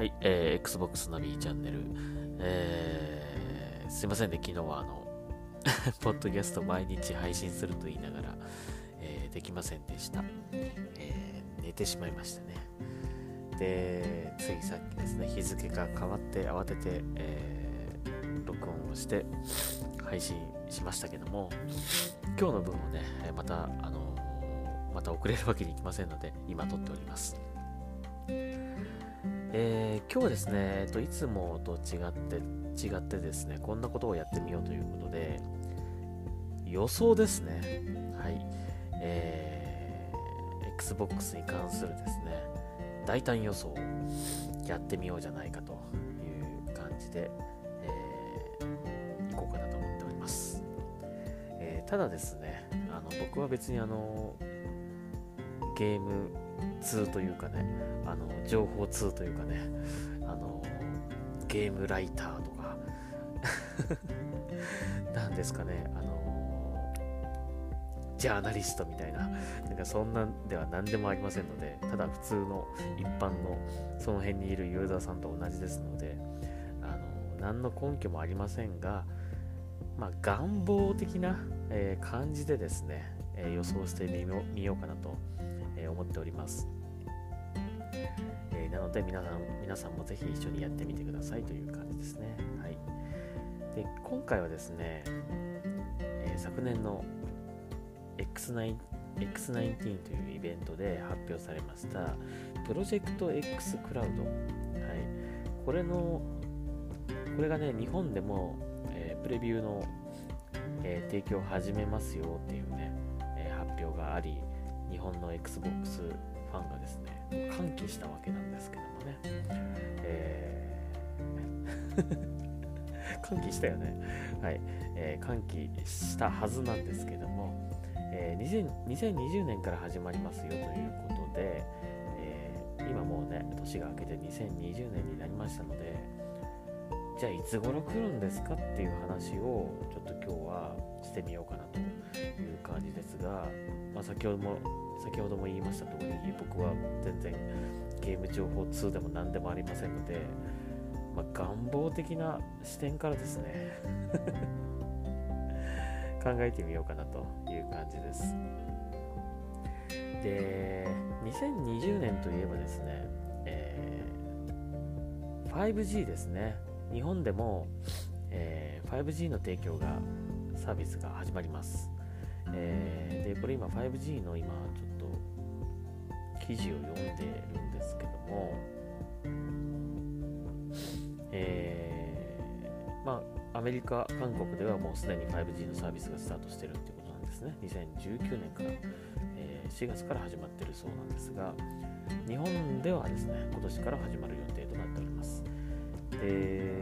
はい、えー、Xbox ナビチャンネル。えー、すいませんね、昨日はあの、ポッドキャスト毎日配信すると言いながら、えー、できませんでした、えー、寝てしまいましたね。で、ついさっきですね、日付が変わって慌てて、えー、録音をして配信しましたけども、今日の分をね、また、あのまた遅れるわけにいきませんので、今撮っております。えー、今日はですね、えっと、いつもと違って違ってですねこんなことをやってみようということで予想ですね。はい。えー、Xbox に関するですね大胆予想をやってみようじゃないかという感じで、えー、いこうかなと思っております、えー、ただですねあの僕は別にあのゲーム通というかねあの情報通というかねあのゲームライターとか。なんですかねあのジャーナリストみたいな。なんかそんなんでは何でもありませんのでただ普通の一般のその辺にいるユーザーさんと同じですのであの何の根拠もありませんがまあ、願望的な、えー、感じでですね、えー、予想してみようかなとえ思っております。え、なので皆さん皆さんもぜひ一緒にやってみてくださいという感じですね。はい、で今回はですね、え、昨年の X9 X19 というイベントで発表されましたプロジェクト X クラウド、はい、これのこれがね日本でも、えー、プレビューの、えー、提供を始めますよっていうね、えー、発表があり日本の XBOX ファンがですね歓喜したわけなんですけどもね、えー、歓喜したよね。はい、えー、歓喜したはずなんですけども、えー、2020年から始まりますよということで、えー、今もうね年が明けて2020年になりましたのでじゃあいつ頃来るんですかっていう話をちょっと今日はしてみようかなという感じですが、まあ、先ほども先ほども言いました通り僕は全然ゲーム情報2でも何でもありませんので、まあ、願望的な視点からですね 考えてみようかなという感じです。で2020年といえばですね、えー、5G ですね。日本でも、えー、5G の提供がサービスが始まります。えー、で、これ今 5G の今ちょっと記事を読んでるんですけども、えー、まあ、アメリカ、韓国ではもうすでに 5G のサービスがスタートしてるってことなんですね。2019年から、え、4月から始まってるそうなんですが、日本ではですね、今年から始まる予定となっております。で、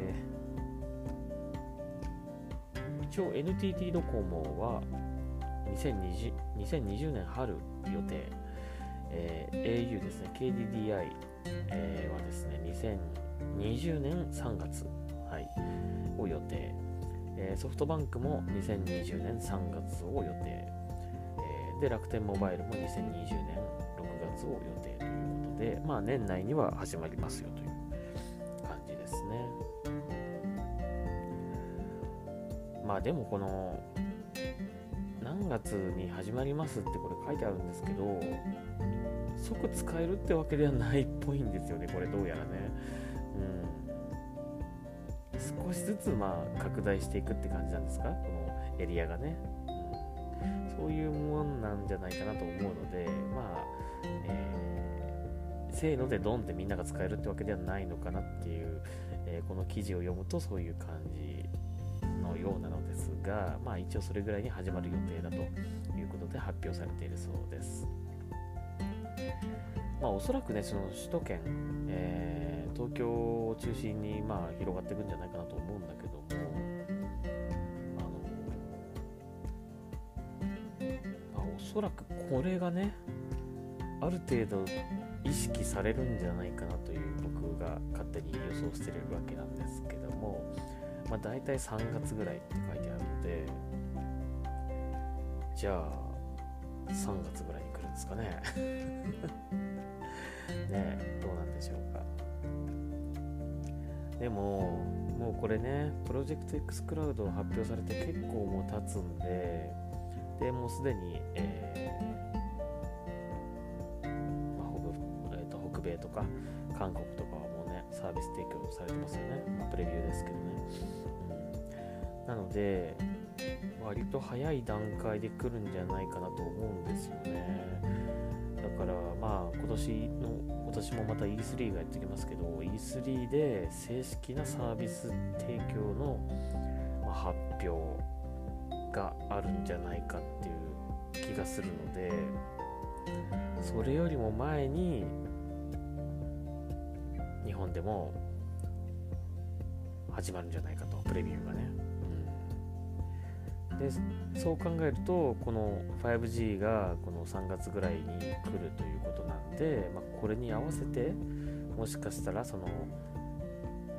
一応 NTT ドコモは 2020, 2020年春予定、えー、au ですね。KDDI、えー、はですね2020年3月、はい、を予定、えー、ソフトバンクも2020年3月を予定、えー、で楽天モバイルも2020年6月を予定ということで、まあ、年内には始まりますよというまあでもこの何月に始まりますってこれ書いてあるんですけど即使えるってわけではないっぽいんですよねこれどうやらね。うん。少しずつまあ拡大していくって感じなんですか？このエリアがね、そういうもんなんじゃないかなと思うのでまあ、えー、せーのでドンってみんなが使えるってわけではないのかなっていう、えー、この記事を読むとそういう感じのようなのですが、まあ、一応それぐらいに始まる予定だということで発表されているそうです。まあ、おそらくね、その首都圏、えー、東京を中心にまあ広がっていくんじゃないかなと思うんだけども、あのまあ、おそらくこれがね、ある程度意識されるんじゃないかなという僕が勝手に予想してるわけなんですけども、まあ、大体3月ぐらいって書いてあるので、じゃあ、3月ぐらいに来るんですかね。ねどうなんでしょうか。でももうこれねプロジェクト X クラウド発表されて結構もう経つんででもうすでに、えーまあ北えー、と北米とか韓国とかはもうサービス提供されてますよね、まあ、プレビューですけどね、うん、なので割と早い段階で来るんじゃないかなと思うんですよね。だからまあ今年の今年もまた E3 がやってきますけど E3 で正式なサービス提供の、発表があるんじゃないかっていう気がするのでそれよりも前に日本でも始まるんじゃないかとプレビューがね、うん、でそう考えるとこの 5G がこの3月ぐらいに来るということなんで、まあ、これに合わせてもしかしたらその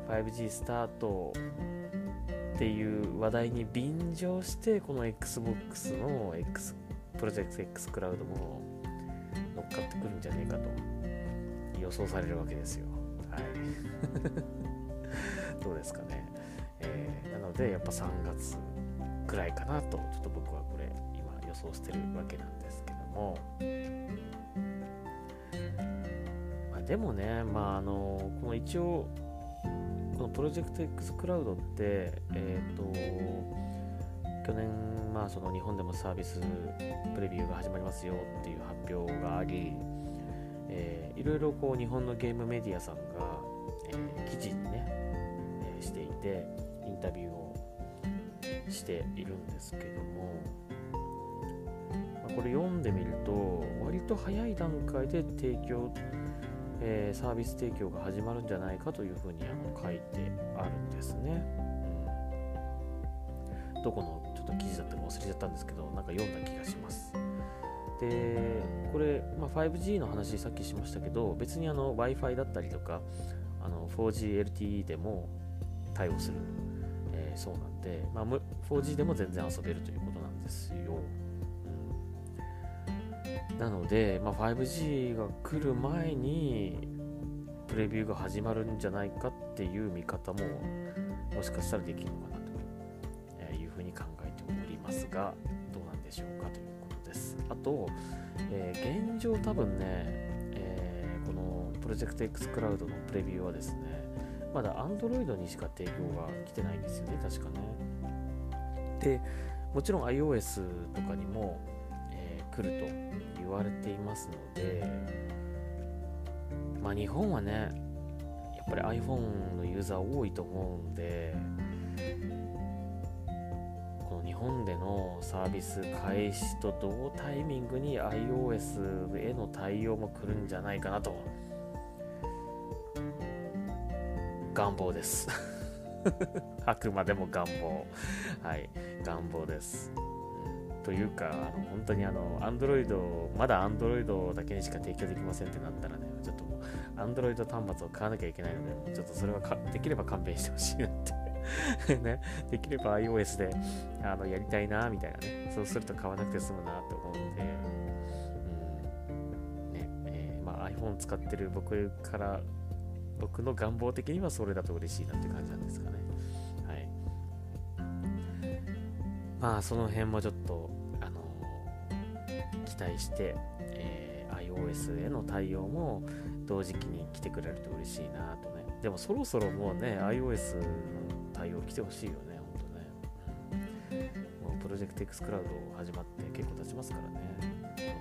5G スタートっていう話題に便乗してこの XBOX の X プロジェクト X クラウドも乗っかってくるんじゃねえかと予想されるわけですよ。どうですかね。えー、なのでやっぱ3月くらいかなとちょっと僕はこれ今予想してるわけなんですけども。まあ、でもね、まああのこの一応このプロジェクト X クラウドって、えっ、ー、と、去年、まあ、その日本でもサービスプレビューが始まりますよっていう発表があり、えー、いろいろこう日本のゲームメディアさんが、えー、記事にね、えー、していて、インタビューをしているんですけども、まあ、これ読んでみると、割と早い段階で提供えー、サービス提供が始まるんじゃないかというふうにあの書いてあるんですね、うん。どこのちょっと記事だったか忘れちゃったんですけど、なんか読んだ気がします。で、これ、まあ、5G の話さっきしましたけど、別にあの Wi-Fi だったりとか、あの 4GLTE でも対応する、えー、そうなんで、まあ、4G でも全然遊べるということなんですよ。うんなので、まあ、5G が来る前にプレビューが始まるんじゃないかっていう見方ももしかしたらできるのかなというふうに考えておりますがどうなんでしょうかという。あと、えー、現状多分ね、えー、このプロジェクト X クラウドのプレビューはですねまだ Android にしか提供が来てないんですよね確かね。でもちろん iOS とかにも、えー、来ると言われていますので、まあ、日本はねやっぱり iPhone のユーザー多いと思うんで本でのサービス開始と同タイミングに iOS への対応も来るんじゃないかなと。願望です。あくまでも願望。はい。願望です。というか、あの本当にあの、アンドロイド、まだアンドロイドだけにしか提供できませんってなったらね、ちょっともう、アンドロイド端末を買わなきゃいけないので、ちょっとそれはできれば勘弁してほしいなって。ね、できれば iOS であのやりたいな、みたいなね。そうすると買わなくて済むなって思うんで、うん、ね、えー、まあ iPhone 使ってる僕から、僕の願望的にはそれだと嬉しいなって感じなんですかねはい。まあその辺もちょっと、あの期待して、えー、iOS への対応も同時期に来てくれると嬉しいなとね。でもそろそろもうね、iOS の対応来てほしいよね、ほんとね。もうプロジェクト X クラウド始まって結構経ちますからね。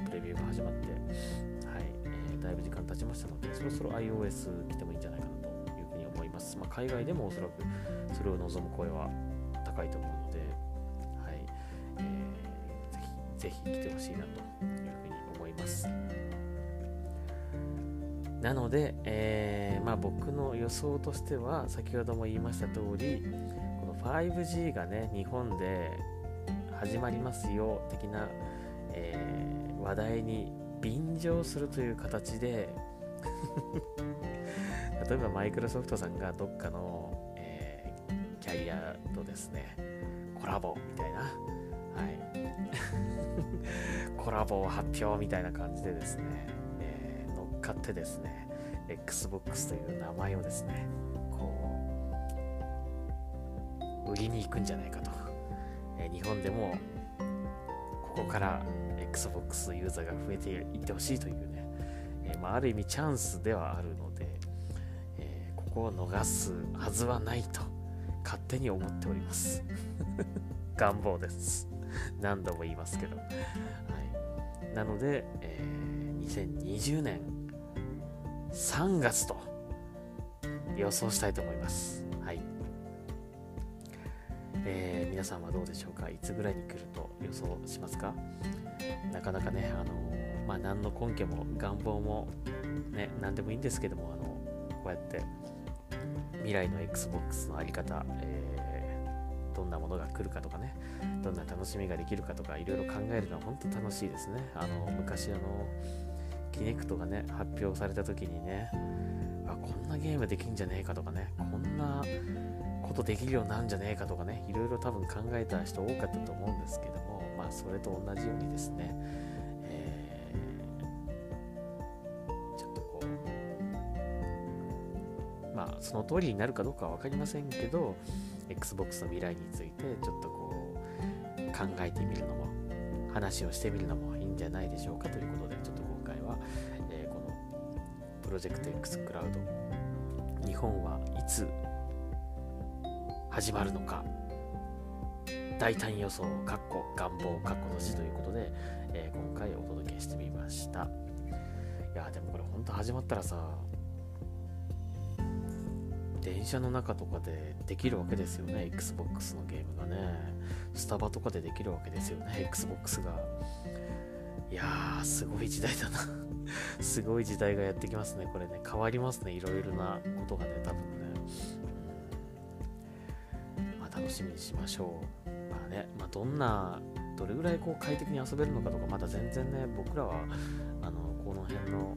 プレビューが始まって、はい、えー、だいぶ時間経ちましたので、そろそろ iOS 来てもいいんじゃないかなというふうに思います。まあ、海外でもおそらくそれを望む声は高いと思うのではい、えー、ぜひ、ぜひ来てほしいなというふうに思います。なので、えー、まあ、僕の予想としては先ほども言いました通りこの 5G がね日本で始まりますよ的な、えー、話題に便乗するという形で 例えばマイクロソフトさんがどっかの、えー、キャリアとですねコラボみたいな、はい、コラボを発表みたいな感じでですね、えー、乗ってですね、Xbox という名前をですね、こう売りに行くんじゃないかと、え日本でもここから XBOX ユーザーが増えていってほしいというね、えまあ、ある意味チャンスではあるので、えここを逃すはずはないと勝手に思っております。願望です。何度も言いますけど、はい、なので、えー、2020年3月と予想したいと思います。はい。えー、皆さんはどうでしょうか？いつぐらいに来ると予想しますか？なかなかね、あのまあ、何の根拠も願望も、ね、何でもいいんですけども、あのこうやって未来の Xbox のあり方、えー、どんなものが来るかとかね、どんな楽しみができるかとか、いろいろ考えるのは本当楽しいですね。あの昔あの、キネクトがね、発表された時にね、あ、こんなゲームできんじゃねえかとかね、こんなことできるようになるんじゃねえかとかね、いろいろ多分考えた人多かったと思うんですけども、まあそれと同じようにですね、え、ちょっとこう、まあその通りになるかどうかは分かりませんけど、Xbox の未来についてちょっとこう考えてみるのも、話をしてみるのもいいんじゃないでしょうかということで、ちょっと、プロジェクト X クラウド、日本はいつ始まるのか大胆予想、かっこ願望、かっこの字ということで、えー、今回お届けしてみました。いや、でもこれ本当始まったらさ、電車の中とかでできるわけですよね、Xbox のゲームがね。スタバとかでできるわけですよね、Xbox が。いやー、すごい時代だな すごい時代がやってきますね、これね。変わりますね、いろいろなことがね、多分ね。まあ、楽しみにしましょうまあ。ね、まあ、どんな、どれぐらいこう快適に遊べるのかとか、まだ全然ね、僕らは、あの、この辺の、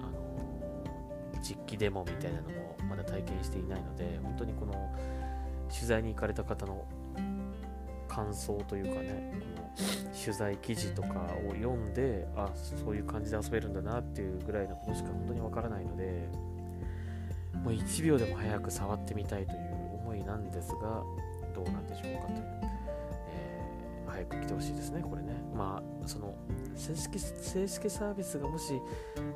あの、実機デモみたいなのもまだ体験していないので、本当にこの、取材に行かれた方の感想というかね、この取材記事とかを読んで、あ、そういう感じで遊べるんだなっていうぐらいのことしか本当にわからないので、もう1秒でも早く触ってみたいという思いなんですが、どうなんでしょうかという。早く来てほしいですね、これね。まあ、その正式正式サービスがもし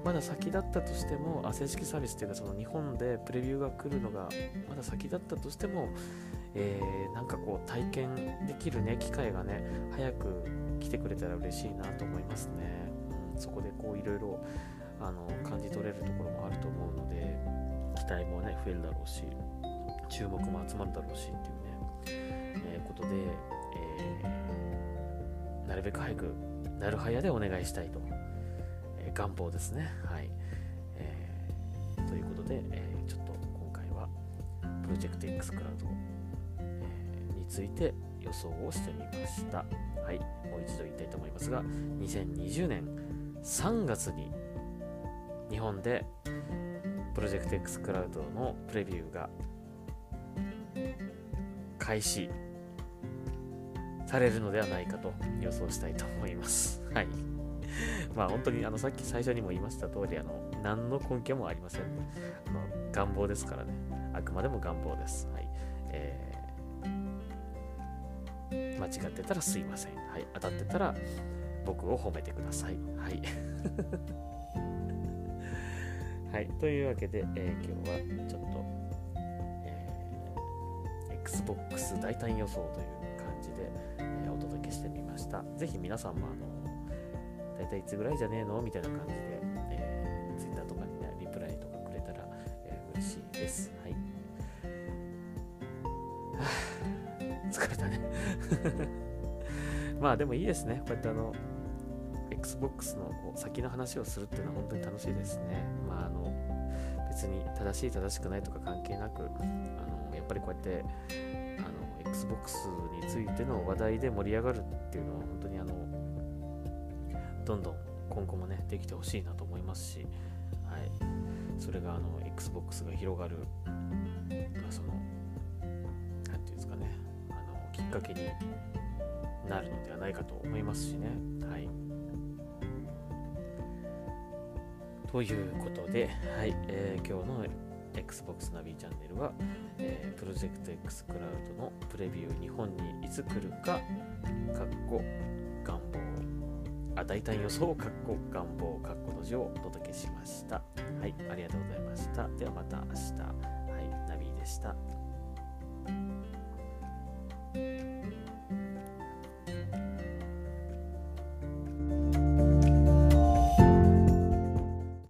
まだ先だったとしても、あ正式サービスっていうか、その日本でプレビューが来るのがまだ先だったとしても、えー、なんかこう体験できるね、機会がね、早く来てくれたら嬉しいなと思いますね。うん、そこでこういろいろあの感じ取れるところもあると思うので、期待もね、増えるだろうし、注目も集まるだろうしっていうね、えー、ことで、えーなるべく早くなるはやでお願いしたいと、えー、願望ですね。はい。えー、ということで、え、ちょっと今回はプロジェクト X クラウド、ついて予想をしてみました。はい。もう一度言いたいと思いますが、2020年3月に日本でプロジェクト X クラウドのプレビューが開始されるのではないかと予想したいと思います。はい。まあ本当にあのさっき最初にも言いました通り、あの何の根拠もありません。あの願望ですからね。あくまでも願望です。はい。えー、間違ってたらすいません。はい。当たってたら僕を褒めてください。はい。はい。というわけで、えー、今日はちょっと、えー、Xbox 大胆予想という感じで、えー、お届けしてみました。ぜひ皆さんも、あの、大体いつぐらいじゃねえの？みたいな感じで、えー、Twitter とかにね、リプライとかくれたら、えー、嬉しいです。あ、疲れたねまあでもいいですね。こうやってあの、Xbox のこう先の話をするっていうのは本当に楽しいですね。まああの、別に正しい正しくないとか関係なく、あのやっぱりこうやってあの Xbox についての話題で盛り上がるっていうのは本当にあのどんどん今後もねできてほしいなと思いますし、はい、それがあの Xbox が広がる、そのかけになるのではないかと思いますしね。はい、ということで、はいえー、今日の Xbox ナビチャンネルは、えープロジェクト X クラウドのプレビュー日本にいつ来るか、かっこ願望、あ、大胆予想、かっこ願望、かっこの字をお届けしました。はい、ありがとうございました。ではまた明日。はい、ナビでした。